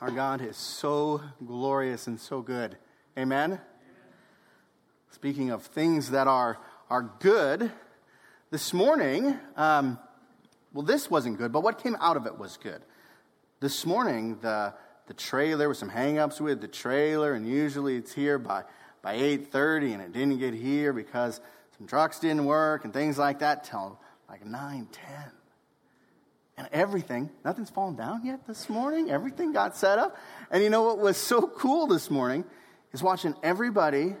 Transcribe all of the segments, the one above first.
Our God is so glorious and so good. Amen? Amen? Speaking of things that are, are good, this morning, um, well, this wasn't good, but what came out of it was good. This morning, the, the trailer, with some hangups with the trailer, and usually it's here by, by 8.30, and it didn't get here because some trucks didn't work and things like that till like 9, 10 and everything, nothing's fallen down yet this morning. Everything got set up. And you know what was so cool this morning is watching everybody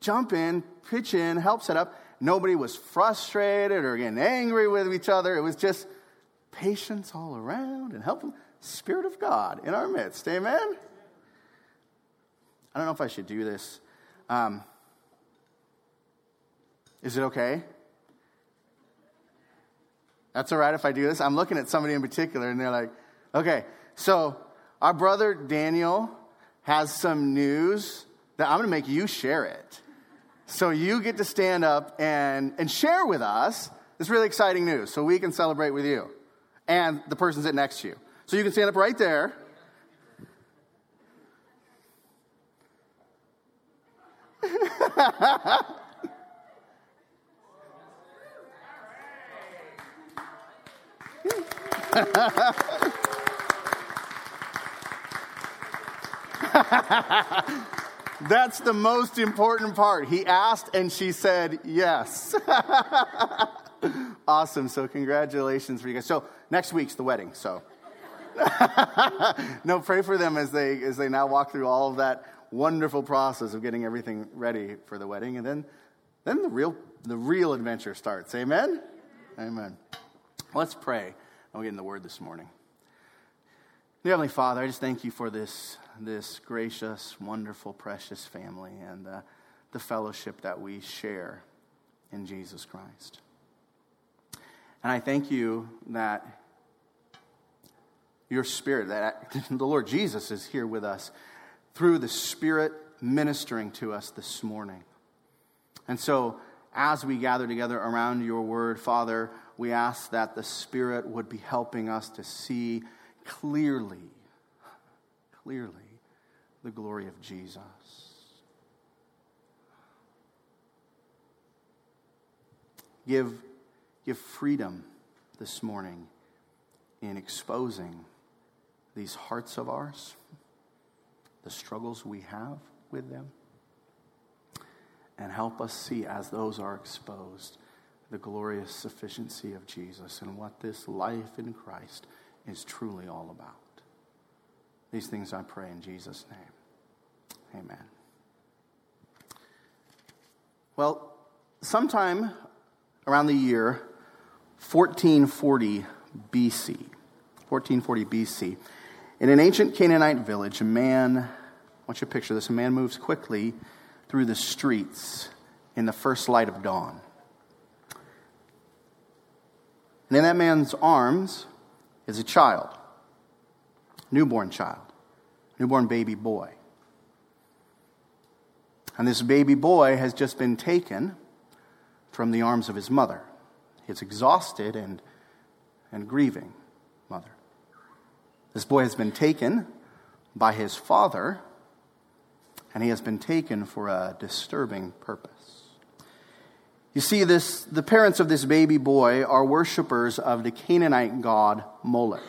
jump in, pitch in, help set up. Nobody was frustrated or getting angry with each other. It was just patience all around and helping. Spirit of God in our midst. Amen? I don't know if I should do this. Um, is it okay? That's all right if I do this. I'm looking at somebody in particular, and they're like, okay, so our brother Daniel has some news that I'm going to make you share it. So you get to stand up and, and share with us this really exciting news so we can celebrate with you and the person sitting next to you. So you can stand up right there. That's the most important part. He asked and she said yes. awesome. So, congratulations for you guys. So, next week's the wedding. So, no, pray for them as they, as they now walk through all of that wonderful process of getting everything ready for the wedding. And then, then the, real, the real adventure starts. Amen? Amen. Let's pray. And we'll get in the word this morning. Dear Heavenly Father, I just thank you for this, this gracious, wonderful, precious family and uh, the fellowship that we share in Jesus Christ. And I thank you that your Spirit, that the Lord Jesus is here with us through the Spirit ministering to us this morning. And so, as we gather together around your word, Father, we ask that the Spirit would be helping us to see clearly, clearly the glory of Jesus. Give, give freedom this morning in exposing these hearts of ours, the struggles we have with them, and help us see as those are exposed the glorious sufficiency of Jesus and what this life in Christ is truly all about. These things I pray in Jesus' name. Amen. Well, sometime around the year 1440 BC, 1440 BC, in an ancient Canaanite village, a man, I want you to picture this, a man moves quickly through the streets in the first light of dawn. And in that man's arms is a child, newborn child, newborn baby boy. And this baby boy has just been taken from the arms of his mother, his exhausted and, and grieving mother. This boy has been taken by his father, and he has been taken for a disturbing purpose. You see, this, the parents of this baby boy are worshippers of the Canaanite god Moloch.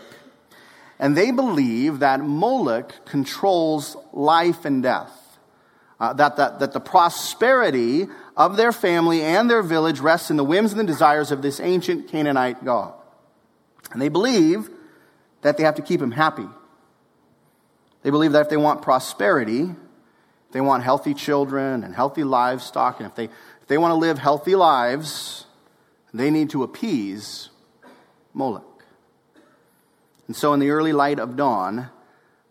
And they believe that Moloch controls life and death, uh, that, that, that the prosperity of their family and their village rests in the whims and the desires of this ancient Canaanite god. And they believe that they have to keep him happy. They believe that if they want prosperity, they want healthy children and healthy livestock, and if they if they want to live healthy lives, they need to appease Moloch. And so, in the early light of dawn,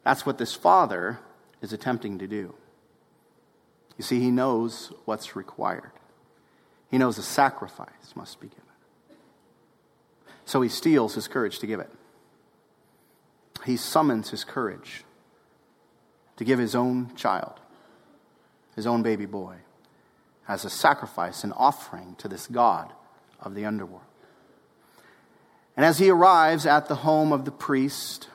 that's what this father is attempting to do. You see, he knows what's required, he knows a sacrifice must be given. So he steels his courage to give it. He summons his courage to give his own child, his own baby boy, as a sacrifice, an offering to this God of the underworld. And as he arrives at the home of the priest,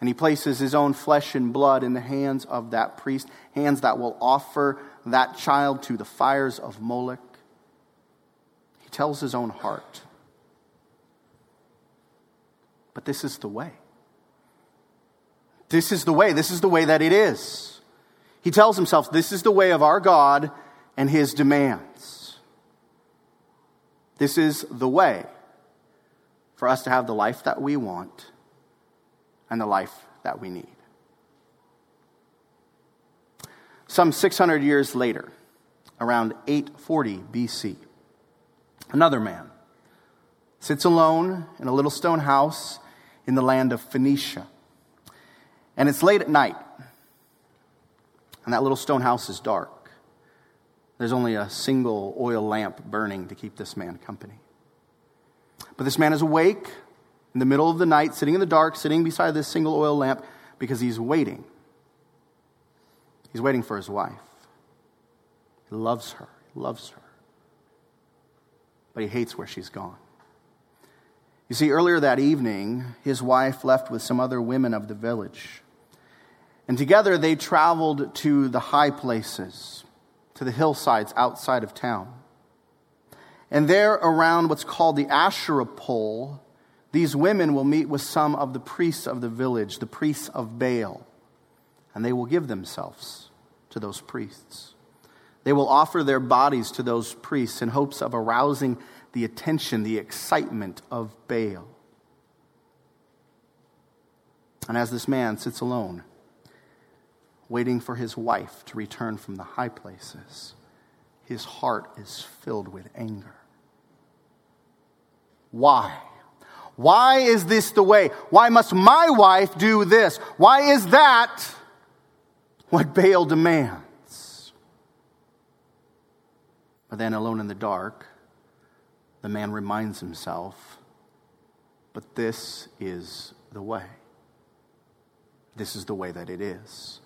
And he places his own flesh and blood in the hands of that priest, hands that will offer that child to the fires of Moloch. He tells his own heart. But this is the way. This is the way. This is the way that it is. He tells himself, This is the way of our God and his demands. This is the way for us to have the life that we want and the life that we need. Some 600 years later, around 840 BC, another man sits alone in a little stone house in the land of Phoenicia. And it's late at night, and that little stone house is dark. There's only a single oil lamp burning to keep this man company. But this man is awake in the middle of the night, sitting in the dark, sitting beside this single oil lamp, because he's waiting. He's waiting for his wife. He loves her. He loves her. But he hates where she's gone. You see, earlier that evening, his wife left with some other women of the village. And together they traveled to the high places, to the hillsides outside of town. And there, around what's called the Asherah pole, these women will meet with some of the priests of the village, the priests of Baal, and they will give themselves to those priests. They will offer their bodies to those priests in hopes of arousing the attention, the excitement of Baal. And as this man sits alone, waiting for his wife to return from the high places, his heart is filled with anger. Why? Why is this the way? Why must my wife do this? Why is that what Baal demands? But then, alone in the dark, the man reminds himself, but this is the way. This is the way that it is.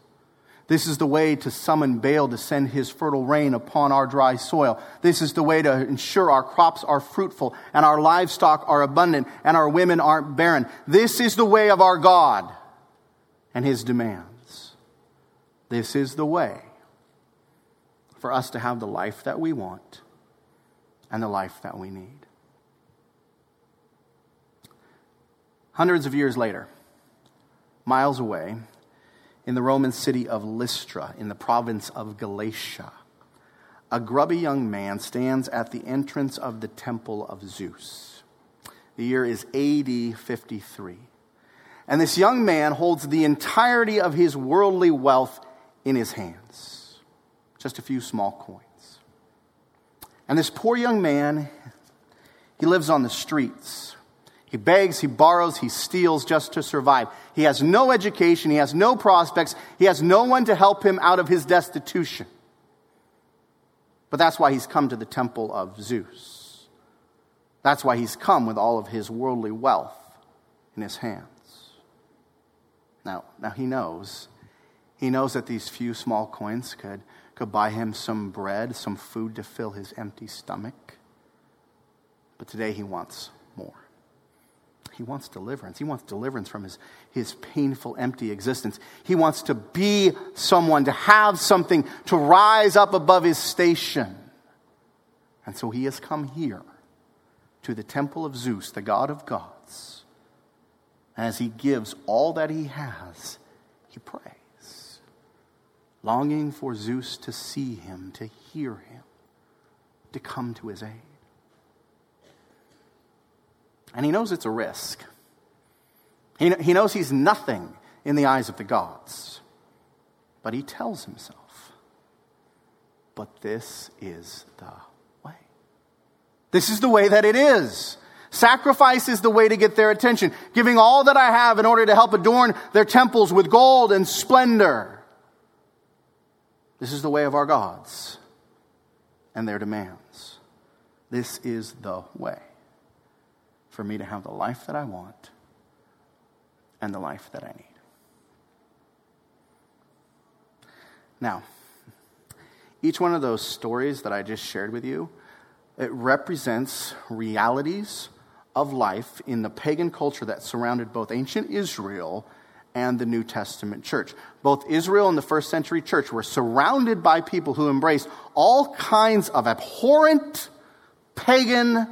This is the way to summon Baal to send his fertile rain upon our dry soil. This is the way to ensure our crops are fruitful and our livestock are abundant and our women aren't barren. This is the way of our God and his demands. This is the way for us to have the life that we want and the life that we need. Hundreds of years later, miles away, in the Roman city of Lystra in the province of Galatia. A grubby young man stands at the entrance of the temple of Zeus. The year is AD 53. And this young man holds the entirety of his worldly wealth in his hands, just a few small coins. And this poor young man, he lives on the streets he begs, he borrows, he steals just to survive. He has no education, he has no prospects, he has no one to help him out of his destitution. But that's why he's come to the temple of Zeus. That's why he's come with all of his worldly wealth in his hands. Now, now he knows. He knows that these few small coins could, could buy him some bread, some food to fill his empty stomach. But today he wants. He wants deliverance. He wants deliverance from his, his painful, empty existence. He wants to be someone, to have something, to rise up above his station. And so he has come here to the temple of Zeus, the god of gods. As he gives all that he has, he prays, longing for Zeus to see him, to hear him, to come to his aid. And he knows it's a risk. He, he knows he's nothing in the eyes of the gods. But he tells himself, but this is the way. This is the way that it is. Sacrifice is the way to get their attention, giving all that I have in order to help adorn their temples with gold and splendor. This is the way of our gods and their demands. This is the way for me to have the life that I want and the life that I need. Now, each one of those stories that I just shared with you, it represents realities of life in the pagan culture that surrounded both ancient Israel and the New Testament church. Both Israel and the first century church were surrounded by people who embraced all kinds of abhorrent pagan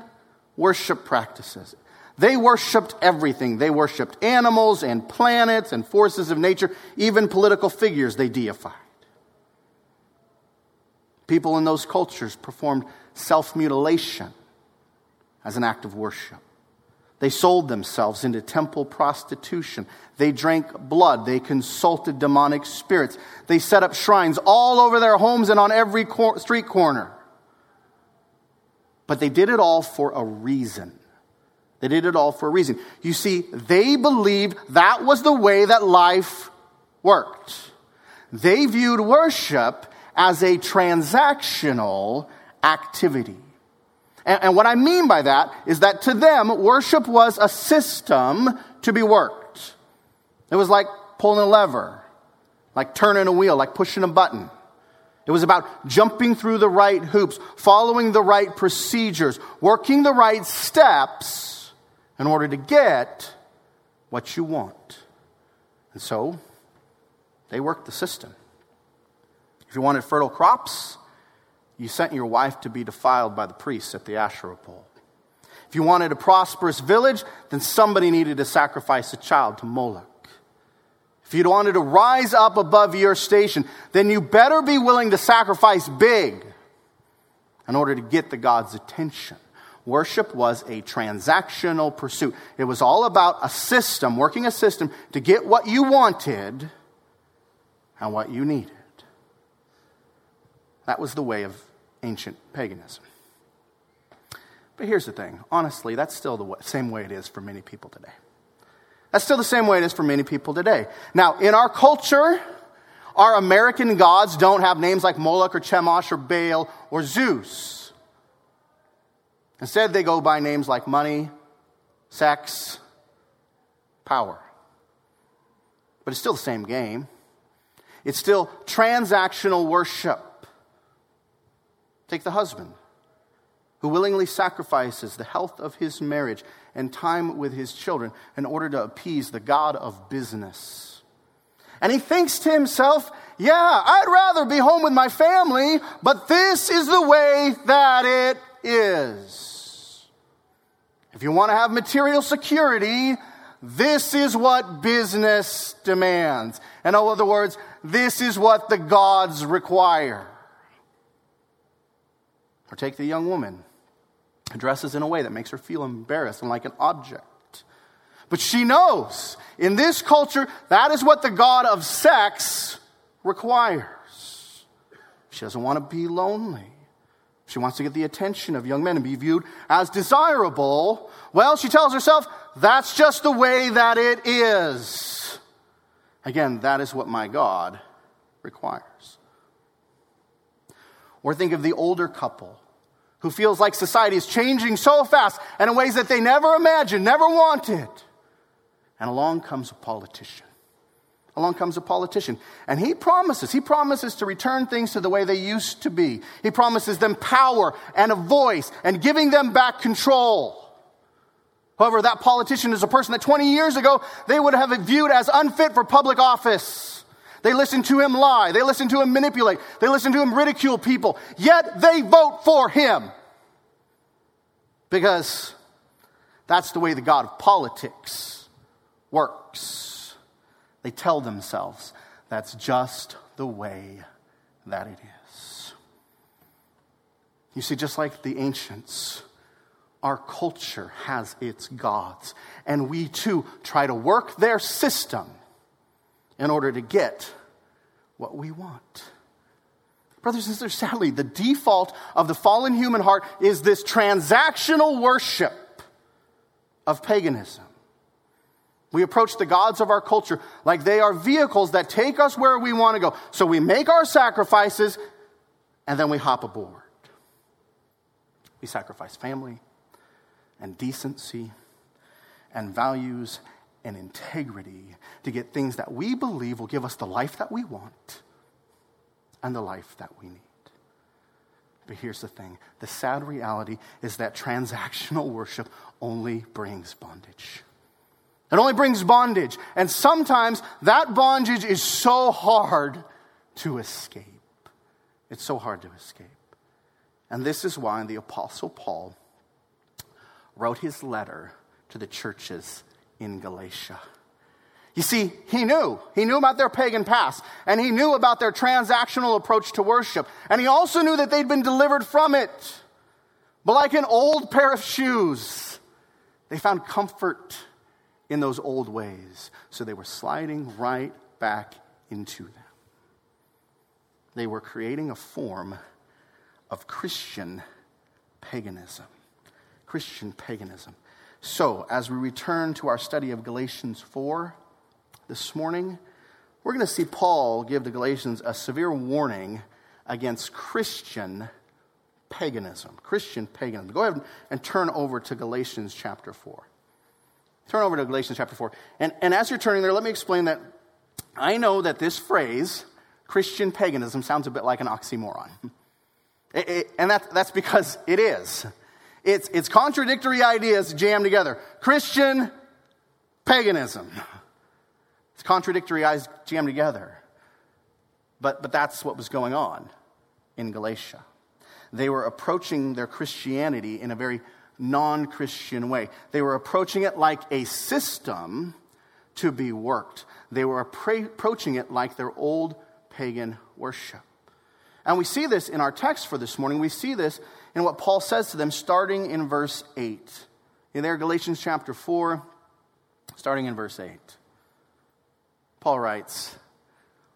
worship practices. They worshiped everything. They worshiped animals and planets and forces of nature, even political figures they deified. People in those cultures performed self mutilation as an act of worship. They sold themselves into temple prostitution. They drank blood. They consulted demonic spirits. They set up shrines all over their homes and on every cor- street corner. But they did it all for a reason. They did it all for a reason. You see, they believed that was the way that life worked. They viewed worship as a transactional activity. And, and, what I mean by that is that to them, worship was a system to be worked. It was like pulling a lever, like turning a wheel, like pushing a button. It was about jumping through the right hoops, following the right procedures, working the right steps in order to get what you want. And so, they worked the system. If you wanted fertile crops, you sent your wife to be defiled by the priests at the Asherah pole. If you wanted a prosperous village, then somebody needed to sacrifice a child to Moloch. If you wanted to rise up above your station, then you better be willing to sacrifice big in order to get the God's attention. Worship was a transactional pursuit. It was all about a system, working a system to get what you wanted and what you needed. That was the way of ancient paganism. But here's the thing honestly, that's still the same way it is for many people today. That's still the same way it is for many people today. Now, in our culture, our American gods don't have names like Moloch or Chemosh or Baal or Zeus. Instead, they go by names like money, sex, power. But it's still the same game. It's still transactional worship. Take the husband who willingly sacrifices the health of his marriage and time with his children in order to appease the God of business. And he thinks to himself, yeah, I'd rather be home with my family, but this is the way that it is. If you want to have material security, this is what business demands. In other words, this is what the gods require. Or take the young woman dresses in a way that makes her feel embarrassed and like an object. But she knows in this culture that is what the God of sex requires. She doesn't want to be lonely. She wants to get the attention of young men and be viewed as desirable. Well, she tells herself, that's just the way that it is. Again, that is what my God requires. Or think of the older couple who feels like society is changing so fast and in ways that they never imagined, never wanted. And along comes a politician. Along comes a politician. And he promises, he promises to return things to the way they used to be. He promises them power and a voice and giving them back control. However, that politician is a person that 20 years ago they would have viewed as unfit for public office. They listen to him lie. They listen to him manipulate. They listen to him ridicule people. Yet they vote for him. Because that's the way the God of politics works. They tell themselves that's just the way that it is. You see, just like the ancients, our culture has its gods, and we too try to work their system in order to get what we want. Brothers and sisters, sadly, the default of the fallen human heart is this transactional worship of paganism. We approach the gods of our culture like they are vehicles that take us where we want to go. So we make our sacrifices and then we hop aboard. We sacrifice family and decency and values and integrity to get things that we believe will give us the life that we want and the life that we need. But here's the thing the sad reality is that transactional worship only brings bondage. It only brings bondage. And sometimes that bondage is so hard to escape. It's so hard to escape. And this is why the Apostle Paul wrote his letter to the churches in Galatia. You see, he knew. He knew about their pagan past, and he knew about their transactional approach to worship, and he also knew that they'd been delivered from it. But like an old pair of shoes, they found comfort in those old ways. So they were sliding right back into them. They were creating a form of Christian paganism. Christian paganism. So, as we return to our study of Galatians 4 this morning, we're going to see Paul give the Galatians a severe warning against Christian paganism. Christian paganism. Go ahead and turn over to Galatians chapter 4. Turn over to Galatians chapter 4. And, and as you're turning there, let me explain that I know that this phrase, Christian paganism, sounds a bit like an oxymoron. It, it, and that, that's because it is. It's, it's contradictory ideas jammed together. Christian paganism. It's contradictory ideas jammed together. But, but that's what was going on in Galatia. They were approaching their Christianity in a very non Christian way. They were approaching it like a system to be worked. They were approaching it like their old pagan worship. And we see this in our text for this morning. We see this in what Paul says to them starting in verse 8. In there, Galatians chapter 4, starting in verse 8. Paul writes,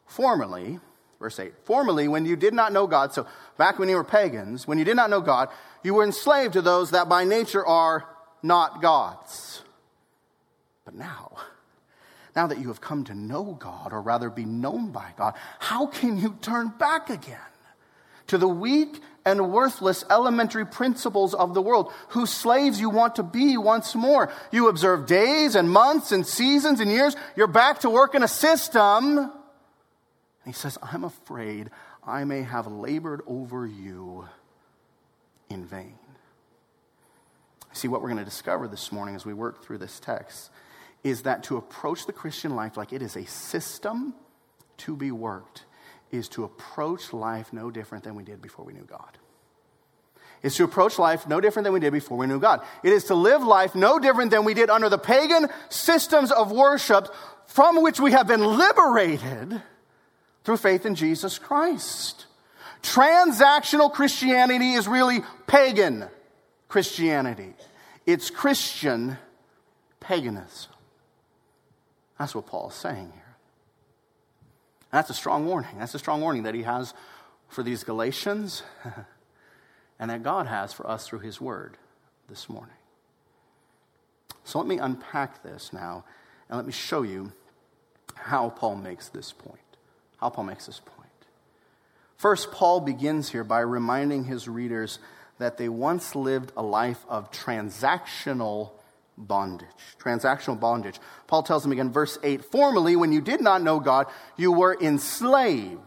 Formerly, verse 8, formerly, when you did not know God, so back when you were pagans, when you did not know God, you were enslaved to those that by nature are not gods. But now, now that you have come to know God, or rather be known by God, how can you turn back again to the weak and worthless elementary principles of the world, whose slaves you want to be once more? You observe days and months and seasons and years. You're back to work in a system. And he says, I'm afraid I may have labored over you in vain. See, what we're going to discover this morning as we work through this text is that to approach the Christian life like it is a system to be worked is to approach life no different than we did before we knew God. Is to approach life no different than we did before we knew God. It is to live life no different than we did under the pagan systems of worship from which we have been liberated through faith in Jesus Christ. Transactional Christianity is really pagan Christianity. It's Christian paganism. That's what Paul is saying. And that's a strong warning. That's a strong warning that he has for these Galatians and that God has for us through his word this morning. So let me unpack this now and let me show you how Paul makes this point. How Paul makes this point. First, Paul begins here by reminding his readers that they once lived a life of transactional bondage. Transactional bondage. Paul tells them again, verse 8 Formerly, when you did not know God, you were enslaved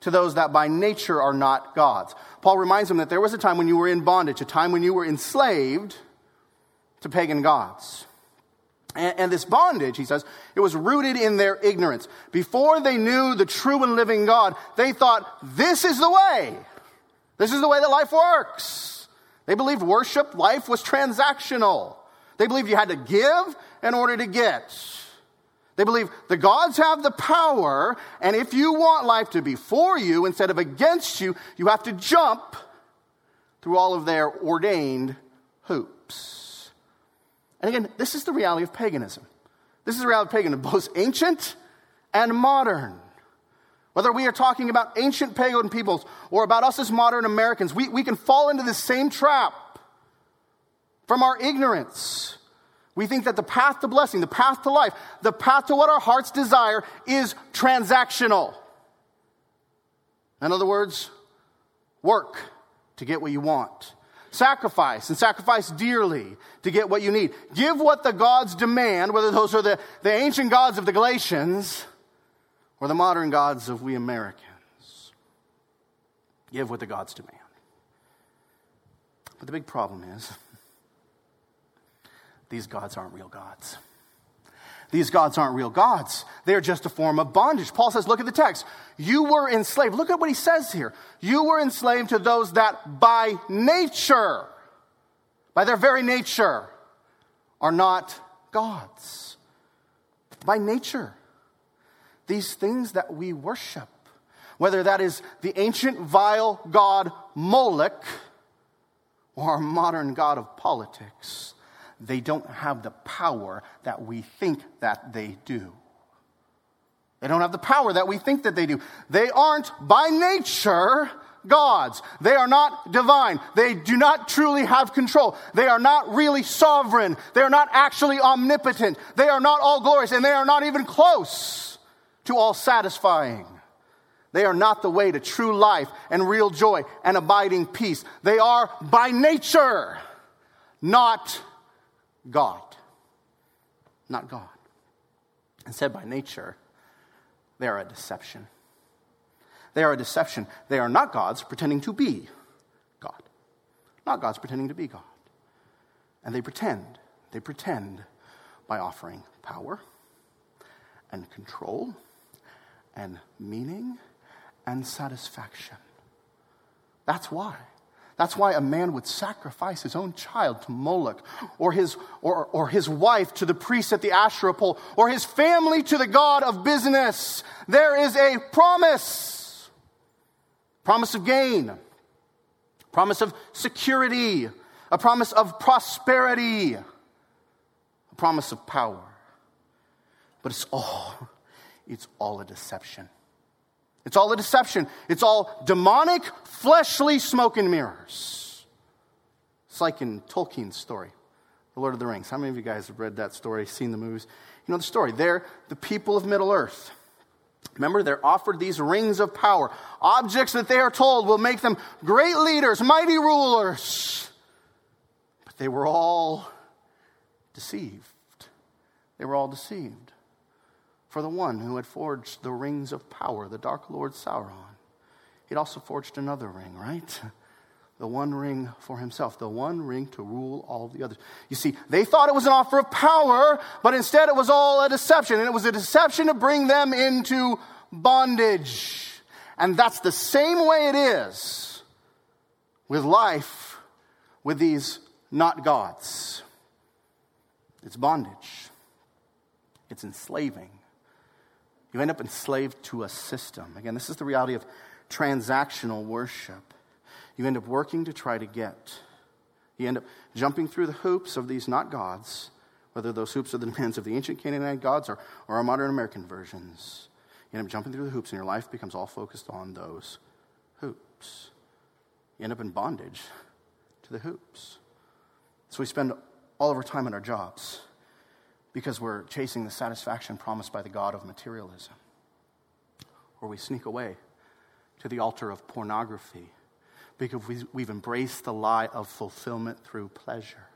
to those that by nature are not gods. Paul reminds them that there was a time when you were in bondage, a time when you were enslaved to pagan gods. And, and, this bondage, he says, it was rooted in their ignorance. Before they knew the true and living God, they thought, this is the way. This is the way that life works. They believed worship, life was transactional. They believed you had to give in order to get. They believe the gods have the power, and if you want life to be for you instead of against you, you have to jump through all of their ordained hoops. And again, this is the reality of paganism. This is the reality of paganism, both ancient and modern. Whether we are talking about ancient pagan peoples or about us as modern Americans, we, we can fall into the same trap from our ignorance. We think that the path to blessing, the path to life, the path to what our hearts desire is transactional. In other words, work to get what you want. Sacrifice and sacrifice dearly to get what you need. Give what the gods demand, whether those are the, the ancient gods of the Galatians or the modern gods of we Americans. Give what the gods demand. But the big problem is these gods aren't real gods. these gods aren't real gods. They're just a form of bondage. Paul says, look at the text. You were enslaved. Look at what he says here. You were enslaved to those that by nature, by their very nature, are not gods. By nature. These things that we worship, whether that is the ancient vile god Moloch or our modern god of politics, they don't have the power that we think that they do. They don't have the power that we think that they do. They aren't by nature gods. They are not divine. They do not truly have control. They are not really sovereign. They are not actually omnipotent. They are not all glorious, and they are not even close to all satisfying. They are not the way to true life and real joy and abiding peace. They are by nature not God. Not God. Instead, by nature, they are a deception. They are a deception. They are not gods pretending to be God. Not gods pretending to be God. And they pretend, they pretend by offering power and control and meaning and satisfaction. That's why. That's why a man would sacrifice his own child to Moloch, or his, or, or his wife to the priest at the Asherah pole, or his family to the God of business. There is a promise promise of gain, promise of security, a promise of prosperity, a promise of power. But it's all, it's all a deception. It's all a deception. It's all demonic, fleshly smoke and mirrors. It's like in Tolkien's story, The Lord of the Rings. How many of you guys have read that story, seen the movies? You know the story. They're the people of Middle Earth. Remember, they're offered these rings of power, objects that they are told will make them great leaders, mighty rulers. But they were all deceived. They were all deceived for the one who had forged the rings of power, the Dark Lord Sauron. He'd also forged another ring, right? The one ring for himself, the one ring to rule all the others. You see, they thought it was an offer of power, but instead it was all a deception. And it was a deception to bring them into bondage. And that's the same way it is with life with these not gods. It's bondage, it's enslaving, you end up enslaved to a system. Again, this is the reality of transactional worship. You end up working to try to get. You end up jumping through the hoops of these not gods, whether those hoops are the demands of the ancient Canaanite gods or, or our modern American versions. You end up jumping through the hoops, and your life becomes all focused on those hoops. You end up in bondage to the hoops. So we spend all of our time on our jobs because we're chasing the satisfaction promised by the God of materialism. Or we sneak away to the altar of pornography because we've embraced the lie of fulfillment through pleasure.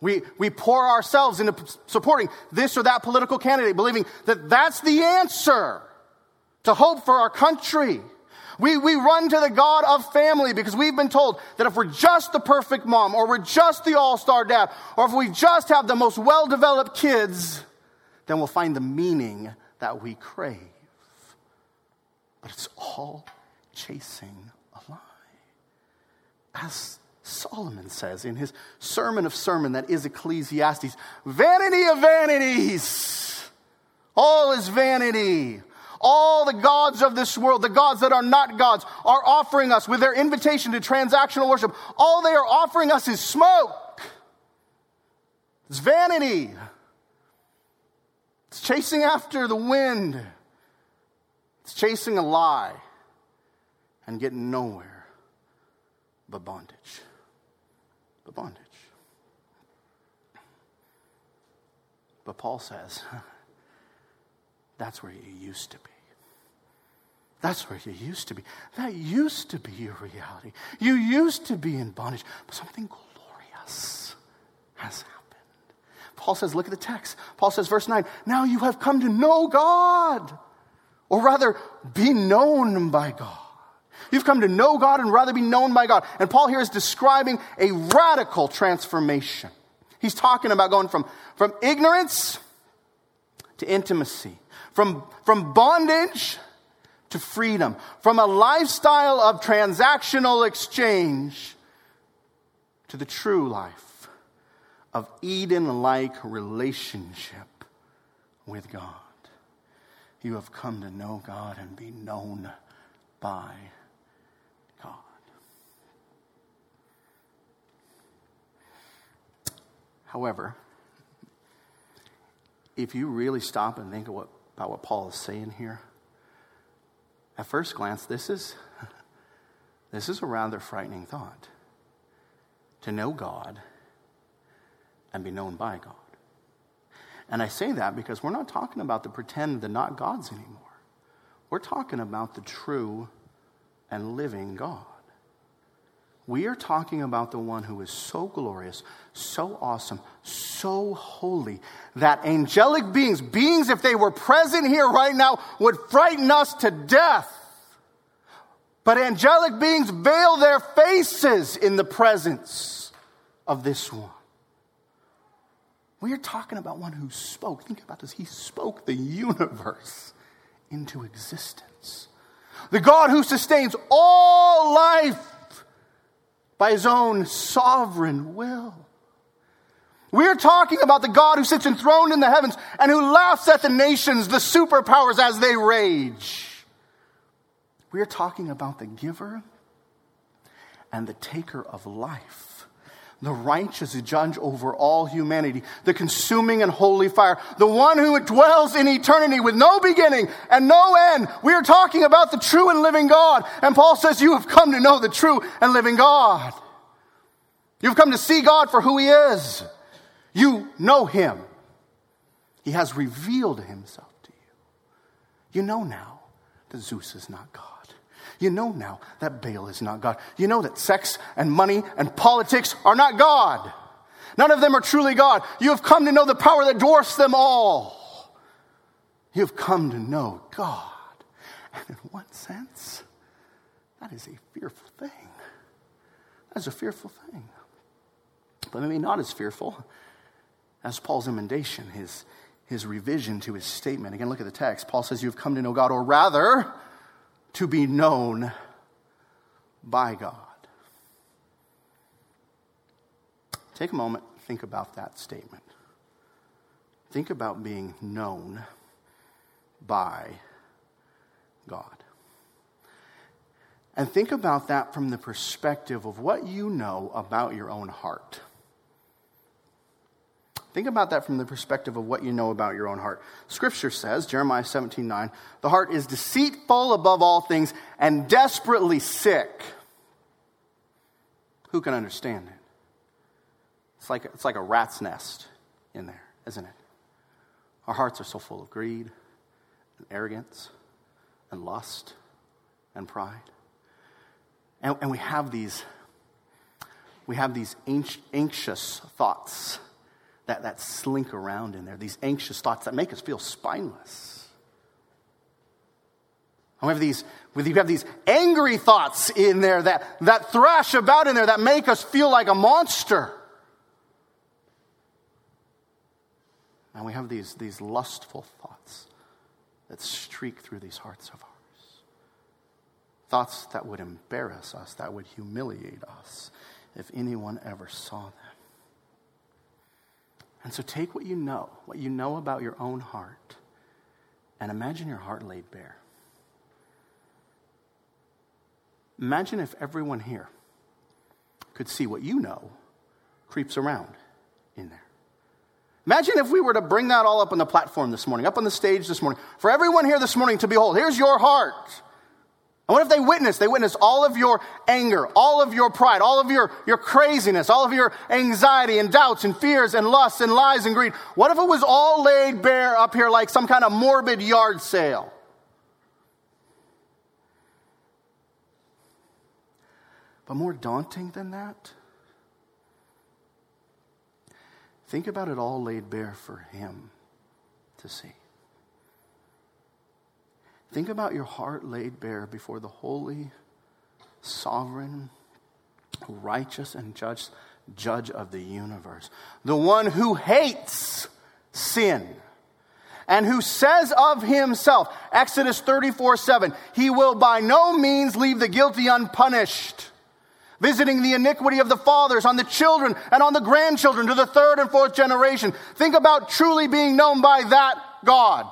We, we pour ourselves into supporting this or that political candidate, believing that that's the answer to hope for our country. We, we run to the God of family because we've been told that if we're just the perfect mom, or we're just the all star dad, or if we just have the most well developed kids, then we'll find the meaning that we crave. But it's all chasing a lie. As Solomon says in his sermon of sermon that is Ecclesiastes, vanity of vanities. All is vanity all the gods of this world, the gods that are not gods, are offering us with their invitation to transactional worship. All they are offering us is smoke. It's vanity. It's chasing after the wind. It's chasing a lie and getting nowhere but bondage. But bondage. But Paul says, that's where you used to be. That's where you used to be. That used to be your reality. You used to be in bondage, but something glorious has happened. Paul says, look at the text. Paul says, verse 9, now you have come to know God, or rather, be known by God. You've come to know God and rather be known by God. And Paul here is describing a radical transformation. He's talking about going from, from ignorance to intimacy, from, from bondage to freedom, from a lifestyle of transactional exchange to the true life of Eden like relationship with God. You have come to know God and be known by God. However, if you really stop and think what, about what Paul is saying here, at first glance, this is, this is a rather frightening thought. To know God and be known by God. And I say that because we're not talking about the pretend, the not gods anymore. We're talking about the true and living God. We are talking about the one who is so glorious, so awesome, so holy that angelic beings, beings if they were present here right now, would frighten us to death. But angelic beings veil their faces in the presence of this one. We are talking about one who spoke. Think about this. He spoke the universe into existence. The God who sustains all life by his own sovereign will. We're talking about the God who sits enthroned in the heavens and who laughs at the nations, the superpowers as they rage. We're talking about the giver and the taker of life the righteous judge over all humanity, the consuming and holy fire, the one who dwells in eternity with no beginning and no end. We are talking about the true and living God. And Paul says, You have come to know the true and living God. You've come to see God for who He is. You know Him. He has revealed Himself to you. You know now that Zeus is not God. You know now that Baal is not God. You know that sex and money and politics are not God. None of them are truly God. You have come to know the power that dwarfs them all. You have come to know God. And in one sense, that is a fearful thing. That is a fearful thing. But maybe not as fearful as Paul's emendation, his, his revision to his statement. Again, look at the text. Paul says, You have come to know God, or rather, to be known by God. Take a moment, think about that statement. Think about being known by God. And think about that from the perspective of what you know about your own heart. Think about that from the perspective of what you know about your own heart. Scripture says, Jeremiah 17 9, the heart is deceitful above all things and desperately sick. Who can understand it? It's like, it's like a rat's nest in there, isn't it? Our hearts are so full of greed and arrogance and lust and pride. And, and we have these, we have these anxious thoughts that, that slink around in there, these anxious thoughts that make us feel spineless. Have these, you have these angry thoughts in there that, that thrash about in there that make us feel like a monster. And we have these, these lustful thoughts that streak through these hearts of ours. Thoughts that would embarrass us, that would humiliate us if anyone ever saw them. And so take what you know, what you know about your own heart, and imagine your heart laid bare. Imagine if everyone here could see what you know creeps around in there. Imagine if we were to bring that all up on the platform this morning, up on the stage this morning, for everyone here this morning to behold. Here's your heart. And what if they witness? They witness all of your anger, all of your pride, all of your, your craziness, all of your anxiety and doubts and fears and lusts and lies and greed. What if it was all laid bare up here like some kind of morbid yard sale? But more daunting than that, think about it all laid bare for Him to see. Think about your heart laid bare before the holy, sovereign, righteous, and just judge of the universe. The one who hates sin and who says of himself, Exodus 34 7, he will by no means leave the guilty unpunished, visiting the iniquity of the fathers on the children and on the grandchildren to the third and fourth generation. Think about truly being known by that God.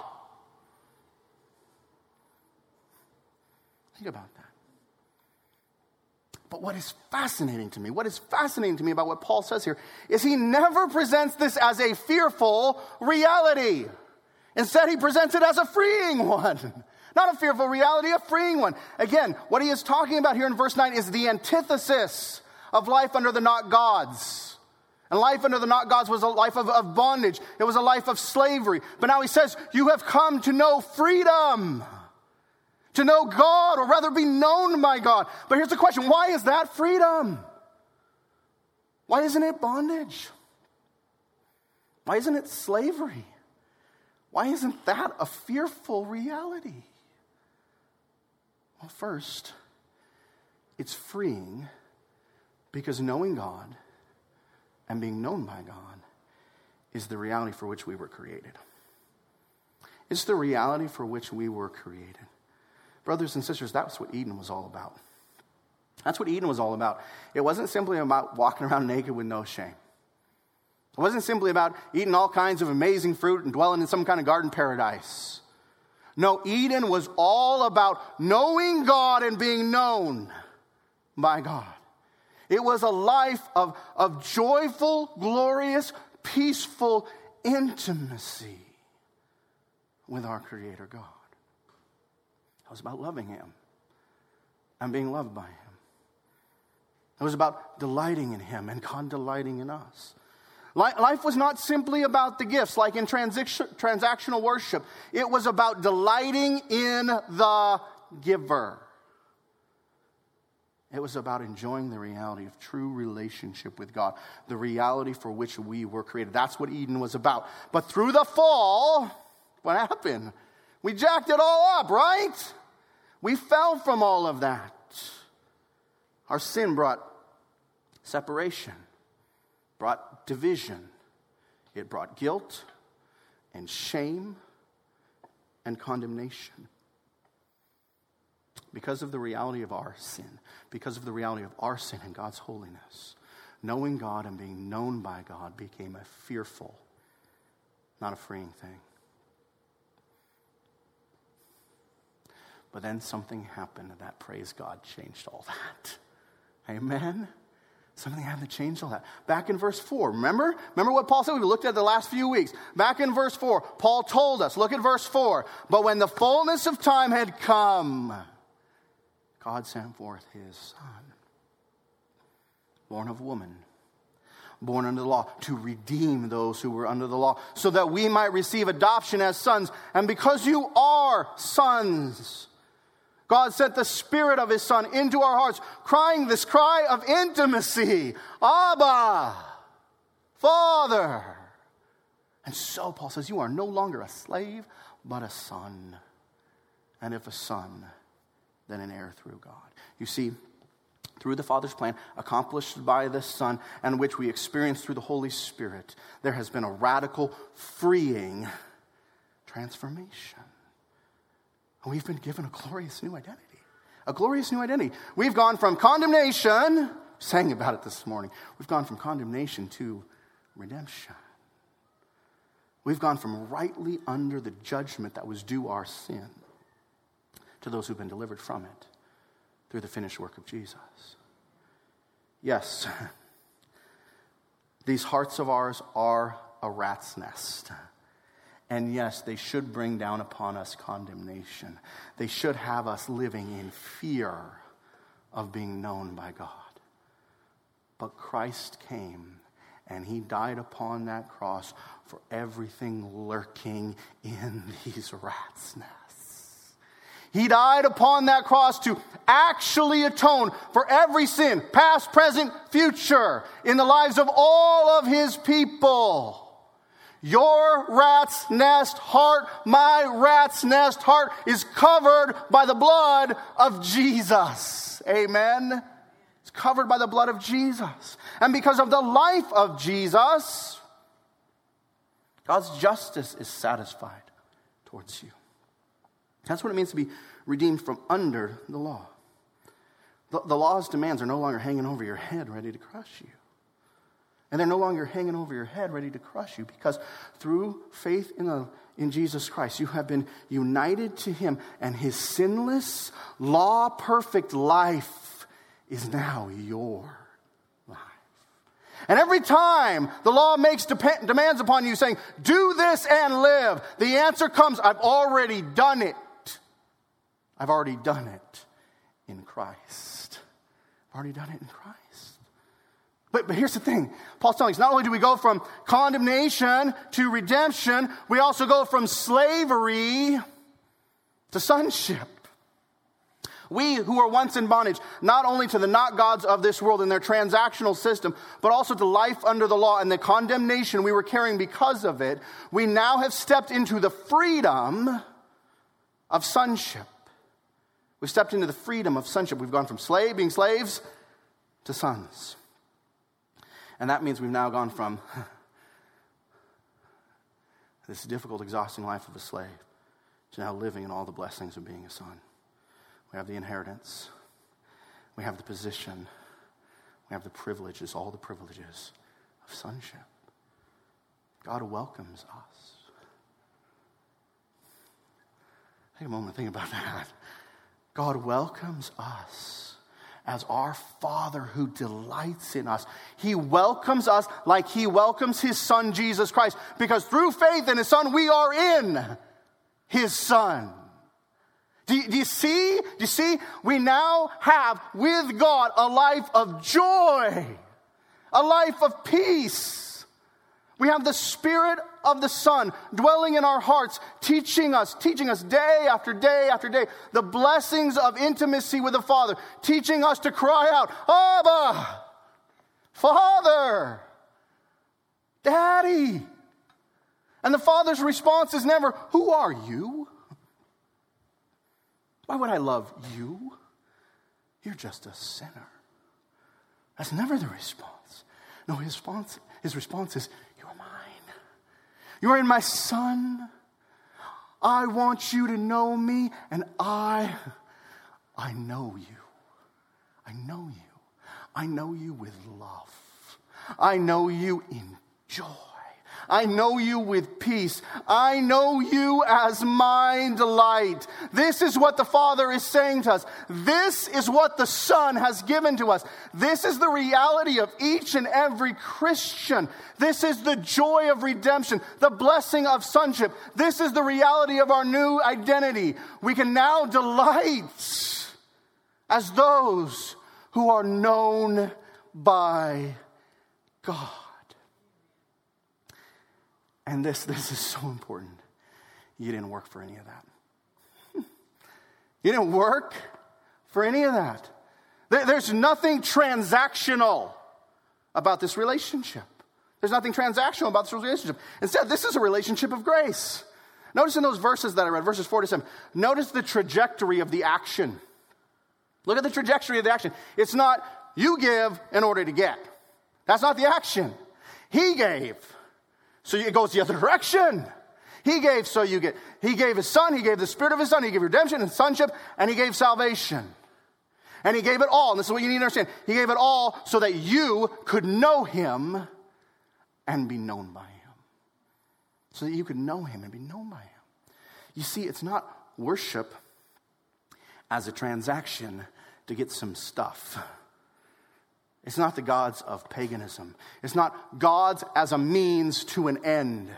About that. But what is fascinating to me, what is fascinating to me about what Paul says here, is he never presents this as a fearful reality. Instead, he presents it as a freeing one. Not a fearful reality, a freeing one. Again, what he is talking about here in verse 9 is the antithesis of life under the not gods. And life under the not gods was a life of, of bondage, it was a life of slavery. But now he says, You have come to know freedom to know God, or rather be known by God. But here's the question why is that freedom? Why isn't it bondage? Why isn't it slavery? Why isn't that a fearful reality? Well, first, it's freeing because knowing God and being known by God is the reality for which we were created. It's the reality for which we were created. Brothers and sisters, that's what Eden was all about. That's what Eden was all about. It wasn't simply about walking around naked with no shame. It wasn't simply about eating all kinds of amazing fruit and dwelling in some kind of garden paradise. No, Eden was all about knowing God and being known by God. It was a life of, of joyful, glorious, peaceful intimacy with our Creator God. It was about loving Him and being loved by Him. It was about delighting in Him and God delighting in us. Life was not simply about the gifts, like in transactional worship. It was about delighting in the giver. It was about enjoying the reality of true relationship with God, the reality for which we were created. That's what Eden was about. But through the fall, what happened? We jacked it all up, right? We fell from all of that. Our sin brought separation, brought division, it brought guilt and shame and condemnation. Because of the reality of our sin, because of the reality of our sin and God's holiness, knowing God and being known by God became a fearful, not a freeing thing. But then something happened and that, praise God, changed all that. Amen? Something happened to change all that. Back in verse 4, remember? Remember what Paul said? We looked at the last few weeks. Back in verse 4, Paul told us, look at verse 4. But when the fullness of time had come, God sent forth his son, born of woman, born under the law, to redeem those who were under the law, so that we might receive adoption as sons. And because you are sons, God sent the Spirit of His Son into our hearts, crying this cry of intimacy Abba, Father. And so Paul says, You are no longer a slave, but a son. And if a son, then an heir through God. You see, through the Father's plan, accomplished by the Son, and which we experience through the Holy Spirit, there has been a radical, freeing transformation. And we've been given a glorious new identity. A glorious new identity. We've gone from condemnation, sang about it this morning, we've gone from condemnation to redemption. We've gone from rightly under the judgment that was due our sin to those who've been delivered from it through the finished work of Jesus. Yes, these hearts of ours are a rat's nest. And yes, they should bring down upon us condemnation. They should have us living in fear of being known by God. But Christ came and he died upon that cross for everything lurking in these rats' nests. He died upon that cross to actually atone for every sin, past, present, future, in the lives of all of his people. Your rat's nest heart, my rat's nest heart is covered by the blood of Jesus. Amen. It's covered by the blood of Jesus. And because of the life of Jesus, God's justice is satisfied. towards you. That's what it means to be redeemed from under the law. The, the law's demands are no longer hanging over your head, ready to crush you. And they're no longer hanging over your head, ready to crush you, because through faith in, the, in Jesus Christ, you have been united to Him, and His sinless, law perfect life is now your life. And every time the law makes demands upon you, saying, Do this and live, the answer comes, I've already done it. I've already done it in Christ. I've already done it in Christ. But, but here's the thing Paul's telling us not only do we go from condemnation to redemption, we also go from slavery to sonship. We who were once in bondage, not only to the not gods of this world and their transactional system, but also to life under the law and the condemnation we were carrying because of it, we now have stepped into the freedom of sonship. We've stepped into the freedom of sonship. We've gone from slave, being slaves, to sons. And that means we've now gone from this difficult, exhausting life of a slave to now living in all the blessings of being a son. We have the inheritance, we have the position, we have the privileges, all the privileges of sonship. God welcomes us. Take a moment, think about that. God welcomes us as our Father who delights in us. He welcomes us like He welcomes His Son, Jesus Christ, because through faith in His Son, we are in His Son. Do you, do you, see? Do you see? We now have with God a life of joy, a life of peace. We have the Spirit of the Son dwelling in our hearts, teaching us, teaching us day after day after day the blessings of intimacy with the Father, teaching us to cry out, Abba, Father, Daddy. And the Father's response is never, Who are you? Why would I love you? You're just a sinner. That's never the response. No, his response, his response is, you are in my son. I want you to know me, and I, I know you. I know you. I know you with love. I know you in joy. I know you with peace. I know you as my delight. This is what the Father is saying to us. This is what the Son has given to us. This is the reality of each and every Christian. This is the joy of redemption, the blessing of sonship. This is the reality of our new identity. We can now delight as those who are known by God. And this, this is so important. You didn't work for any of that. you didn't work for any of that. There's nothing transactional about this relationship. There's nothing transactional about this relationship. Instead, this is a relationship of grace. Notice in those verses that I read, verses 4 to 7, notice the trajectory of the action. Look at the trajectory of the action. It's not you give in order to get. That's not the action. He gave. So it goes the other direction. He gave so you get. He gave his son, he gave the spirit of his son, he gave redemption and sonship, and he gave salvation. And he gave it all. And this is what you need to understand. He gave it all so that you could know him and be known by him. So that you could know him and be known by him. You see, it's not worship as a transaction to get some stuff. It's not the gods of paganism. It's not gods as a means to an end.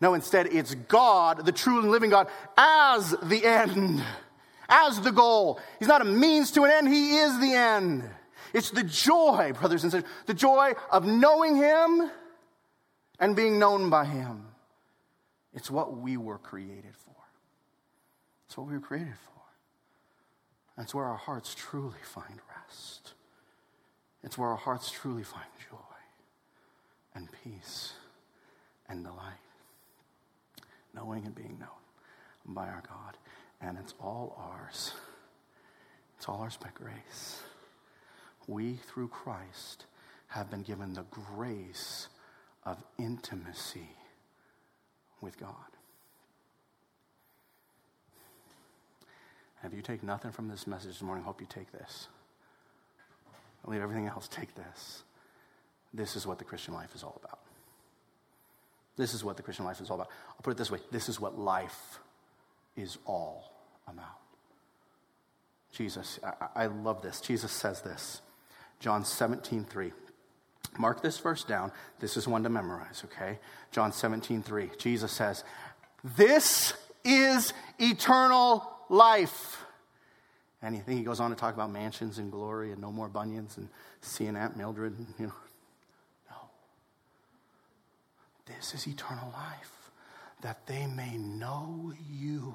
No, instead, it's God, the true and living God, as the end, as the goal. He's not a means to an end, He is the end. It's the joy, brothers and sisters, the joy of knowing Him and being known by Him. It's what we were created for. It's what we were created for. That's where our hearts truly find rest. It's where our hearts truly find joy and peace and delight. Knowing and being known by our God. And it's all ours. It's all ours by grace. We, through Christ, have been given the grace of intimacy with God. And if you take nothing from this message this morning, hope you take this. I'll leave everything else, take this. This is what the Christian life is all about. This is what the Christian life is all about. I'll put it this way this is what life is all about. Jesus, I, I love this. Jesus says this. John 17, 3. Mark this verse down. This is one to memorize, okay? John 17, 3. Jesus says, This is eternal life. And think he goes on to talk about mansions and glory and no more bunions and seeing Aunt Mildred, and, you know. No. This is eternal life, that they may know you,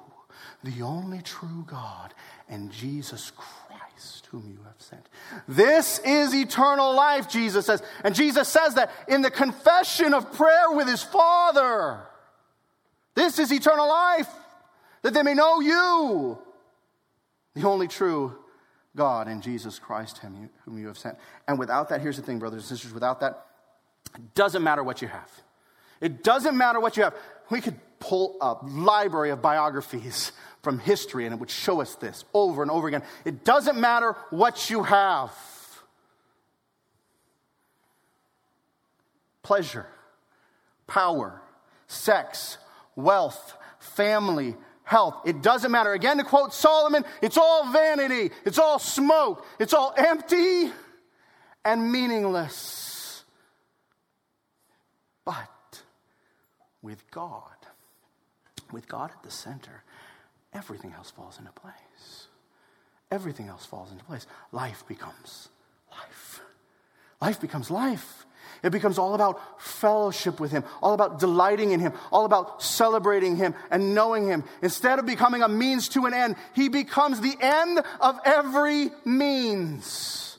the only true God, and Jesus Christ, whom you have sent. This is eternal life, Jesus says. And Jesus says that in the confession of prayer with his Father. This is eternal life, that they may know you, the only true God, and Jesus Christ, him, whom you have sent. And without that, here's the thing, brothers and sisters, without that, it doesn't matter what you have. It doesn't matter what you have. We could pull a library of biographies from history and it would show us this over and over again. It doesn't matter what you have. Pleasure, power, sex, wealth, family, health. It doesn't matter. Again, to quote Solomon, it's all vanity, it's all smoke, it's all empty and meaningless. But with God, with God at the center, everything else falls into place. Everything else falls into place. Life becomes life. Life becomes life. It becomes all about fellowship with Him, all about delighting in Him, all about celebrating Him and knowing Him. Instead of becoming a means to an end, He becomes the end of every means.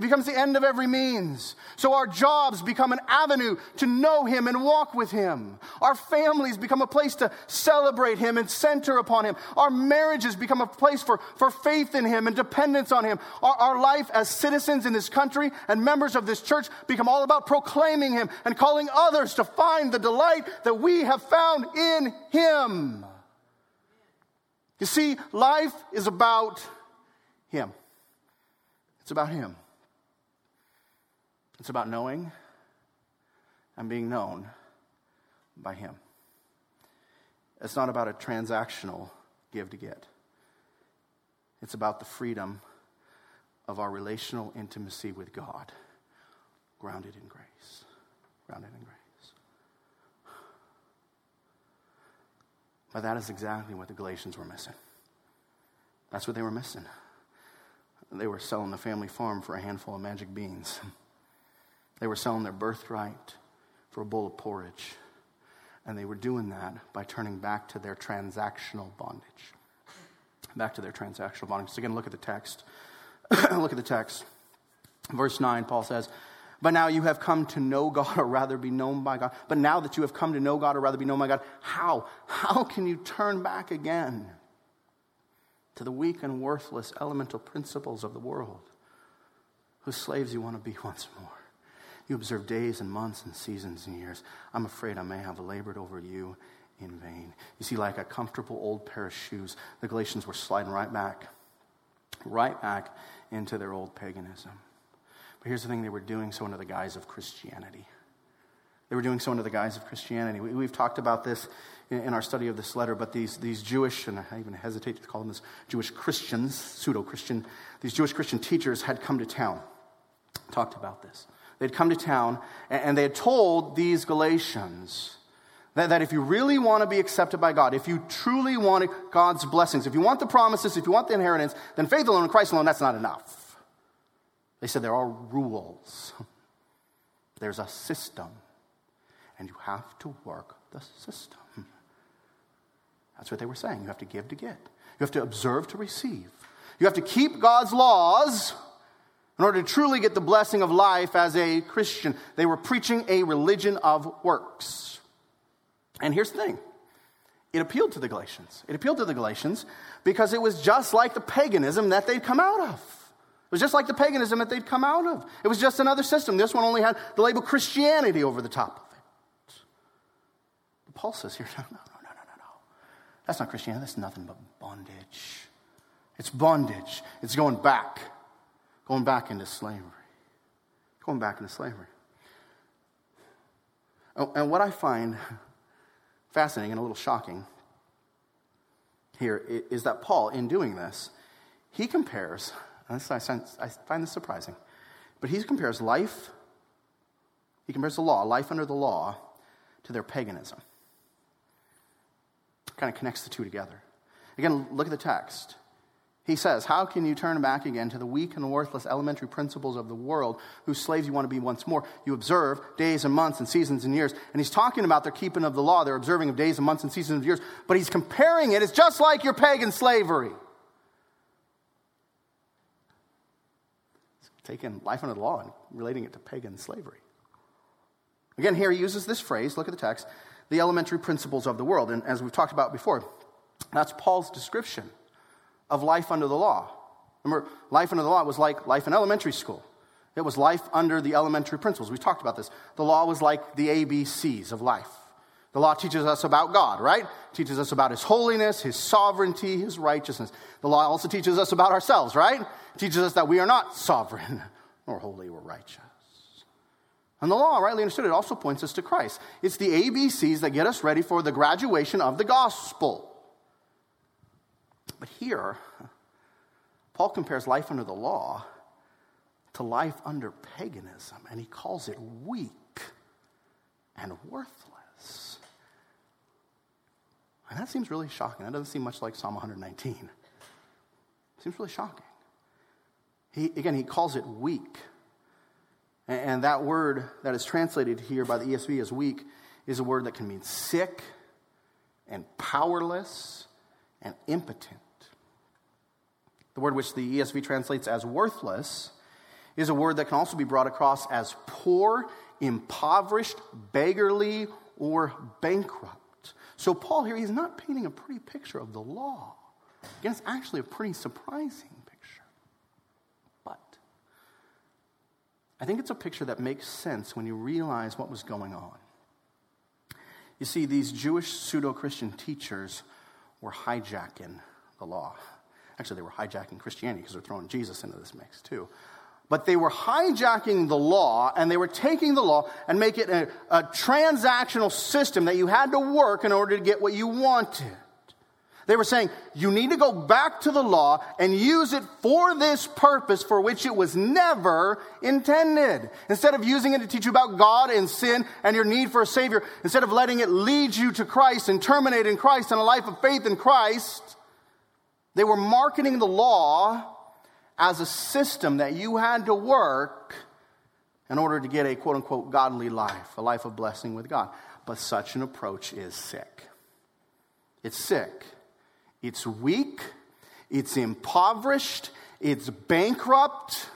He becomes the end of every means. So our jobs become an avenue to know Him and walk with Him. Our families become a place to celebrate Him and center upon Him. Our marriages become a place for, for faith in Him and dependence on Him. Our, our life as citizens in this country and members of this church become all about proclaiming Him and calling others to find the delight that we have found in Him. You see, life is about Him. It's about Him. It's about knowing and being known by Him. It's not about a transactional give to get, it's about the freedom of our relational intimacy with God, grounded in grace. Grounded in grace. But that is exactly what the Galatians were missing. That's what they were missing. They were selling the family farm for a handful of magic beans. They were selling their birthright for a bowl of porridge. And they were doing that by turning back to their transactional bondage. Back to their transactional bondage. So, again, look at the text. look at the text. Verse 9, Paul says, But now you have come to know God, or rather be known by God. But now that you have come to know God, or rather be known by God, how? How can you turn back again to the weak and worthless elemental principles of the world, whose slaves you want to be once more? You observe days and months and seasons and years. I'm afraid I may have labored over you in vain. You see, like a comfortable old pair of shoes, the Galatians were sliding right back, right back into their old paganism. But here's the thing they were doing so under the guise of Christianity. They were doing so under the guise of Christianity. We, have talked about this in, in, our study of this letter, but these, these Jewish, and I even hesitate to call them this, Jewish Christians, pseudo Christian, these Jewish Christian teachers had come to town, talked about this. They'd come to town and they had told these Galatians that, that if you really want to be accepted by God, if you truly want God's blessings, if you want the promises, if you want the inheritance, then faith alone and Christ alone, that's not enough. They said there are rules, there's a system, and you have to work the system. That's what they were saying. You have to give to get, you have to observe to receive, you have to keep God's laws in order to truly get the blessing of life as a Christian, they were preaching a religion of works. And here's the thing it appealed to the Galatians. It appealed to the Galatians because it was just like the paganism that they'd come out of. It was just like the paganism that they'd come out of. It was just another system. This one only had the label Christianity over the top of it. But Paul says here, no, no, no, no, no, no. That's not Christianity. That's nothing but bondage. It's bondage. It's going back, going back into slavery. Going back into slavery. Oh, and what I find fascinating and a little shocking here is that Paul, in doing this, he compares, and I find this surprising, but he compares life, he compares the law, life under the law, to their paganism. Kind of connects the two together. Again, look at the text. He says, How can you turn back again to the weak and worthless elementary principles of the world, whose slaves you want to be once more? You observe days and months and seasons and years. And he's talking about their keeping of the law, their observing of days and months and seasons and years. But he's comparing it, it's just like your pagan slavery. taking life under the law and relating it to pagan slavery. Again, here he uses this phrase, look at the text, the elementary principles of the world. And as we've talked about before, that's Paul's description of life under the law. Remember, life under the law was like life in elementary school. It was life under the elementary principles. We talked about this. The law was like the ABCs of life. The law teaches us about God, right? teaches us about His holiness, His sovereignty, His righteousness. The law also teaches us about ourselves, right? teaches us that we are not sovereign, nor holy or righteous. And the law, rightly understood, it also points us to Christ. It's the ABCs that get us ready for the graduation of the gospel. But here, Paul compares life under the law to life under paganism, and he calls it weak and worthless. And that seems really shocking. That doesn't seem much like Psalm 119. It seems really shocking. He, again, he calls it weak. And that word that is translated here by the ESV as weak is a word that can mean sick and powerless and impotent. The word which the ESV translates as worthless is a word that can also be brought across as poor, impoverished, beggarly, or bankrupt. So, Paul here, he's not painting a pretty picture of the law. Again, it's actually a pretty surprising picture. But I think it's a picture that makes sense when you realize what was going on. You see, these Jewish pseudo Christian teachers were hijacking the law. Actually, they were hijacking Christianity because they're throwing Jesus into this mix too. But they were hijacking the law and they were taking the law and make it a, a transactional system that you had to work in order to get what you wanted. They were saying, you need to go back to the law and use it for this purpose for which it was never intended. Instead of using it to teach you about God and sin and your need for a Savior, instead of letting it lead you to Christ and terminate in Christ and a life of faith in Christ, they were marketing the law as a system that you had to work in order to get a quote unquote godly life, a life of blessing with God. But such an approach is sick. It's sick. It's weak. It's impoverished. It's bankrupt.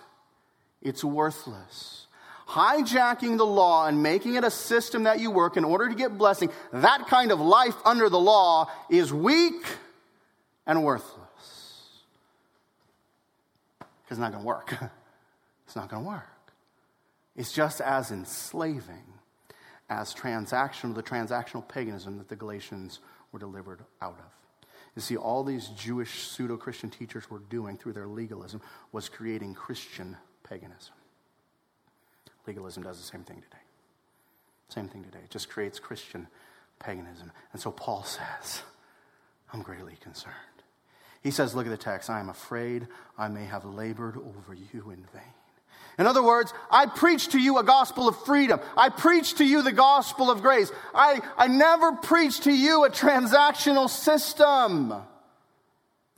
It's worthless. Hijacking the law and making it a system that you work in order to get blessing, that kind of life under the law is weak and worthless it's not going to work. it's not going to work. It's just as enslaving as transactional, the transactional paganism that the Galatians were delivered out of. You see, all these Jewish pseudo Christian teachers were doing through their legalism was creating Christian paganism. Legalism does the same thing today. Same thing today. It just creates Christian paganism. And so Paul says, I'm greatly concerned. He says, Look at the text. I am afraid I may have labored over you in vain. In other words, I preach to you a gospel of freedom. I preach to you the gospel of grace. I, I never preached to you a transactional system.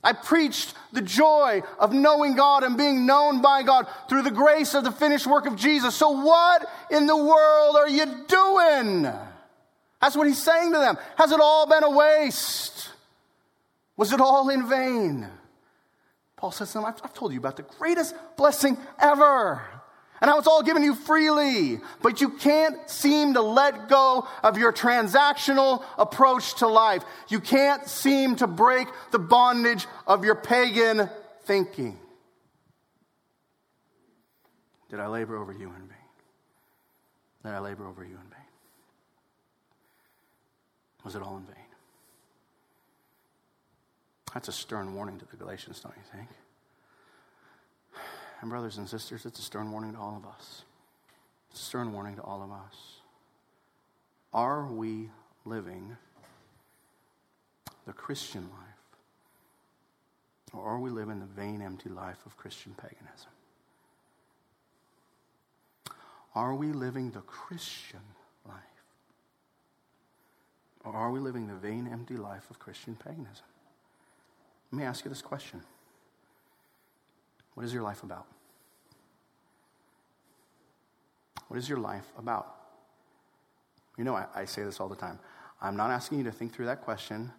I preached the joy of knowing God and being known by God through the grace of the finished work of Jesus. So, what in the world are you doing? That's what he's saying to them. Has it all been a waste? Was it all in vain? Paul says to them, I've, I've told you about the greatest blessing ever. And how it's all given you freely. But you can't seem to let go of your transactional approach to life. You can't seem to break the bondage of your pagan thinking. Did I labor over you in vain? Did I labor over you in vain? Was it all in vain? That's a stern warning to the Galatians, don't you think? And, brothers and sisters, it's a stern warning to all of us. It's a stern warning to all of us. Are we living the Christian life? Or are we living the vain, empty life of Christian paganism? Are we living the Christian life? Or are we living the vain, empty life of Christian paganism? Let me ask you this question What is your life about? What is your life about? You know, I, I, say this all the time. I'm not asking you to think through that question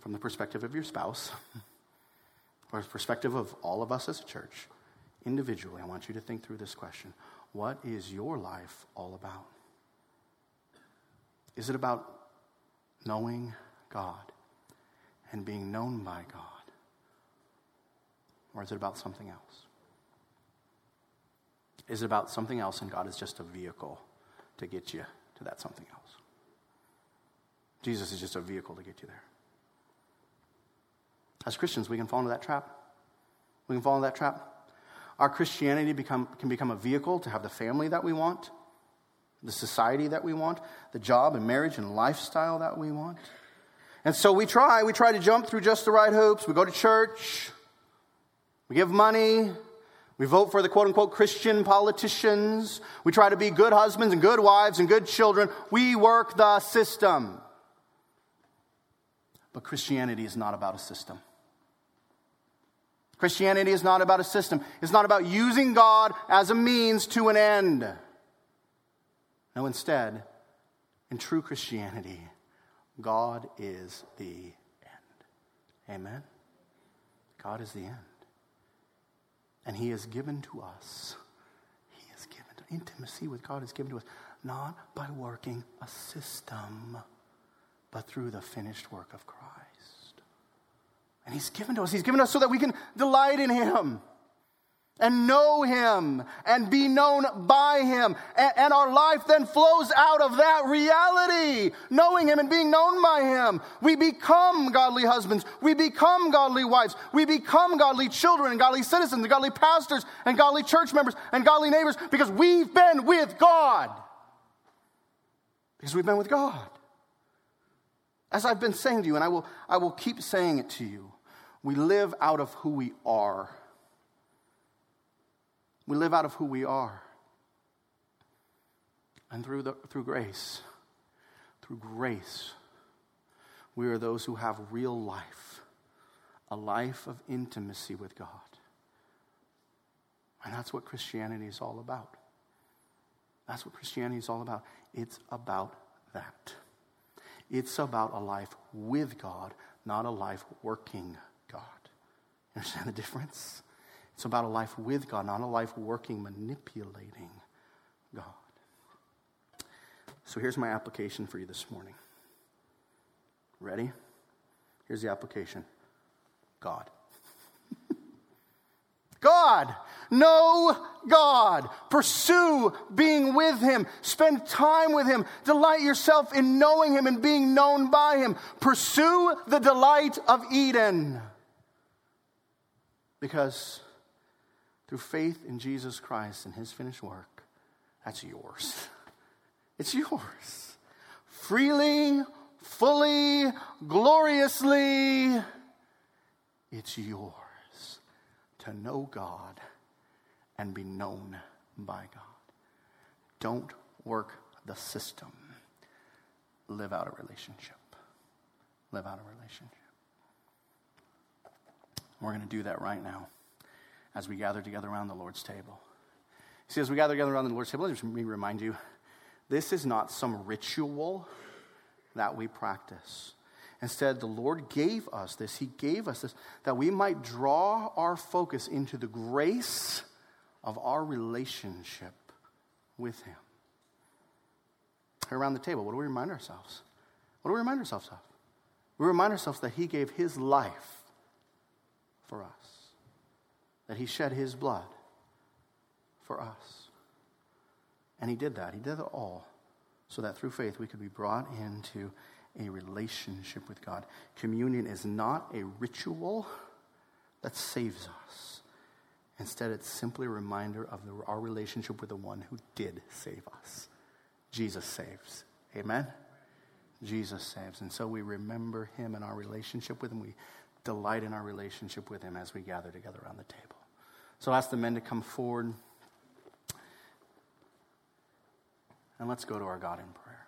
from the perspective of your spouse or the perspective of all of us as a church. Individually, I want you to think through this question What is your life all about? Is it about knowing God and being known by God? Or is it about something else? Is it about something else and God is just a vehicle to get you to that something else? Jesus is just a vehicle to get you there. As Christians, we can fall into that trap. We can fall into that trap. Our Christianity become, can become a vehicle to have the family that we want, the society that we want, the job and marriage and lifestyle that we want. And so we try, we try to jump through just the right hoops. We go to church, we give money, we vote for the quote unquote Christian politicians, we try to be good husbands and good wives and good children. We work the system. But Christianity is not about a system. Christianity is not about a system. It's not about using God as a means to an end. No, instead, in true Christianity, God is the end. Amen? God is the end. And He has given to us, He has given to, intimacy with God is given to us, not by working a system, but through the finished work of Christ. And He's given to us, He's given us so that we can delight in Him and know Him and be known by Him. And, and, our life then flows out of that reality, knowing Him and being known by Him. We become godly husbands. We become godly wives. We become godly children and godly citizens and godly pastors and godly church members and godly neighbors because we've been with God. Because we've been with God. As I've been saying to you, and I will, I will keep saying it to you, we live out of who we are we live out of who we are. And through, the, through grace, through grace, we are those who have real life, a life of intimacy with God. And that's what Christianity is all about. That's what Christianity is all about. It's about that. It's about a life with God, not a life working God. You understand the difference? It's about a life with God, not a life working, manipulating God. So here's my application for you this morning. Ready? Here's the application God. God. Know God. Pursue being with Him. Spend time with Him. Delight yourself in knowing Him and being known by Him. Pursue the delight of Eden. Because through faith in Jesus Christ and his finished work, that's yours. It's yours. Freely, fully, gloriously, it's yours to know God and be known by God. Don't work the system. Live out a relationship. Live out a relationship. We're going to do that right now as we gather together around the Lord's table. See, as we gather together around the Lord's table, let me remind you this is not some ritual that we practice. Instead, the Lord gave us this. He gave us this that we might draw our focus into the grace of our relationship with Him. Around the table, what do we remind ourselves? What do we remind ourselves of? We remind ourselves that He gave His life for us that he shed his blood for us. And he did that. He did it all so that through faith we could be brought into a relationship with God. Communion is not a ritual that saves us. Instead, it's simply a reminder of the, our relationship with the one who did save us. Jesus saves. Amen? Jesus saves. And so we remember him and our relationship with him. We delight in our relationship with him as we gather together around the table. So ask the men to come forward. And let's go to our God in prayer.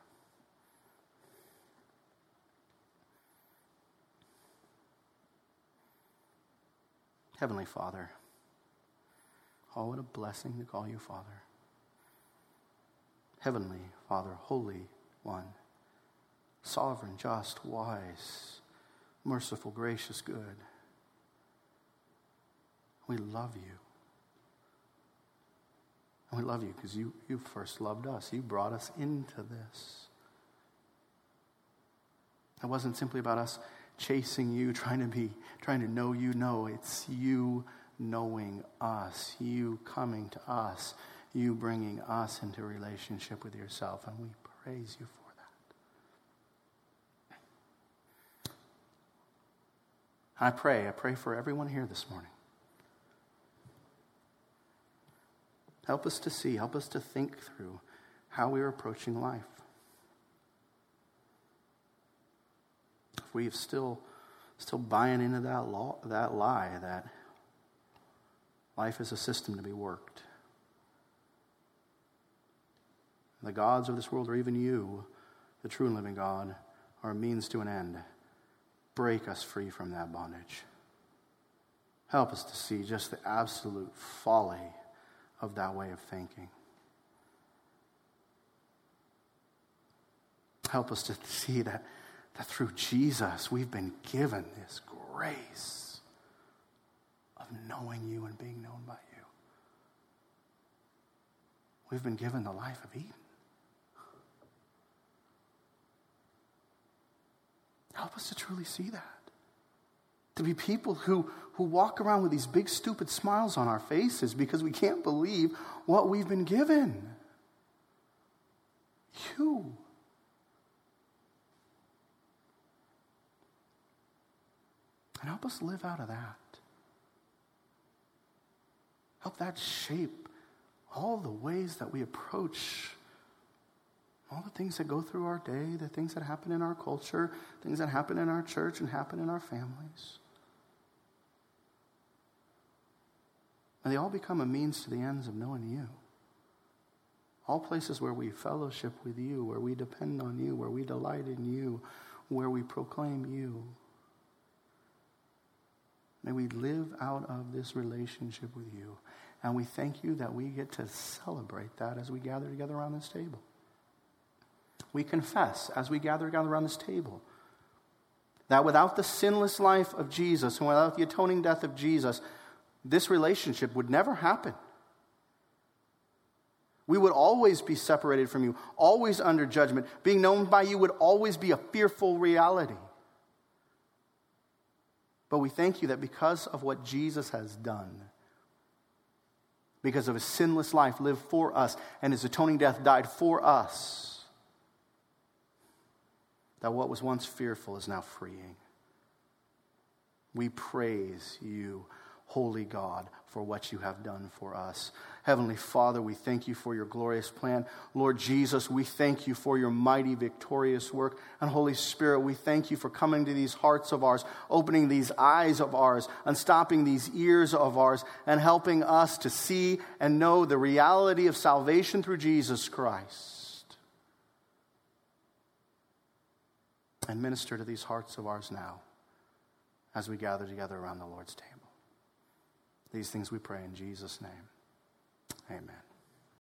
Heavenly Father, oh, what a blessing to call you Father. Heavenly Father, Holy One, sovereign, just, wise, merciful, gracious, good. We love you. And we love you because you, you first loved us. You brought us into this. It wasn't simply about us chasing you, trying to be, trying to know you. No, it's you knowing us, you coming to us, you bringing us into relationship with yourself. And we praise you for that. I pray, I pray for everyone here this morning. Help us to see, help us to think through how we are approaching life. If we are still, still buying into that, law, that lie that life is a system to be worked, the gods of this world, or even you, the true and living God, are a means to an end. Break us free from that bondage. Help us to see just the absolute folly of that way of thinking. Help us to see that, that through Jesus we've been given this grace of knowing you and being known by you. We've been given the life of Eden. Help us to truly see that to be people who, who walk around with these big, stupid smiles on our faces because we can't believe what we've been given. You. And help us live out of that. Help that shape all the ways that we approach all the things that go through our day, the things that happen in our culture, things that happen in our church and happen in our families. And they all become a means to the ends of knowing you. All places where we fellowship with you, where we depend on you, where we delight in you, where we proclaim you. May we live out of this relationship with you. And we thank you that we get to celebrate that as we gather together around this table. We confess as we gather together around this table that without the sinless life of Jesus and without the atoning death of Jesus, this relationship would never happen. We would always be separated from you, always under judgment. Being known by you would always be a fearful reality. But we thank you that because of what Jesus has done, because of his sinless life lived for us and his atoning death died for us, that what was once fearful is now freeing. We praise you holy God, for what you have done for us. Heavenly Father, we thank you for your glorious plan. Lord Jesus, we thank you for your mighty, victorious work. And Holy Spirit, we thank you for coming to these hearts of ours, opening these eyes of ours, unstopping these ears of ours, and helping us to see and know the reality of salvation through Jesus Christ. And minister to these hearts of ours now as we gather together around the Lord's table. These things we pray in Jesus' name. Amen.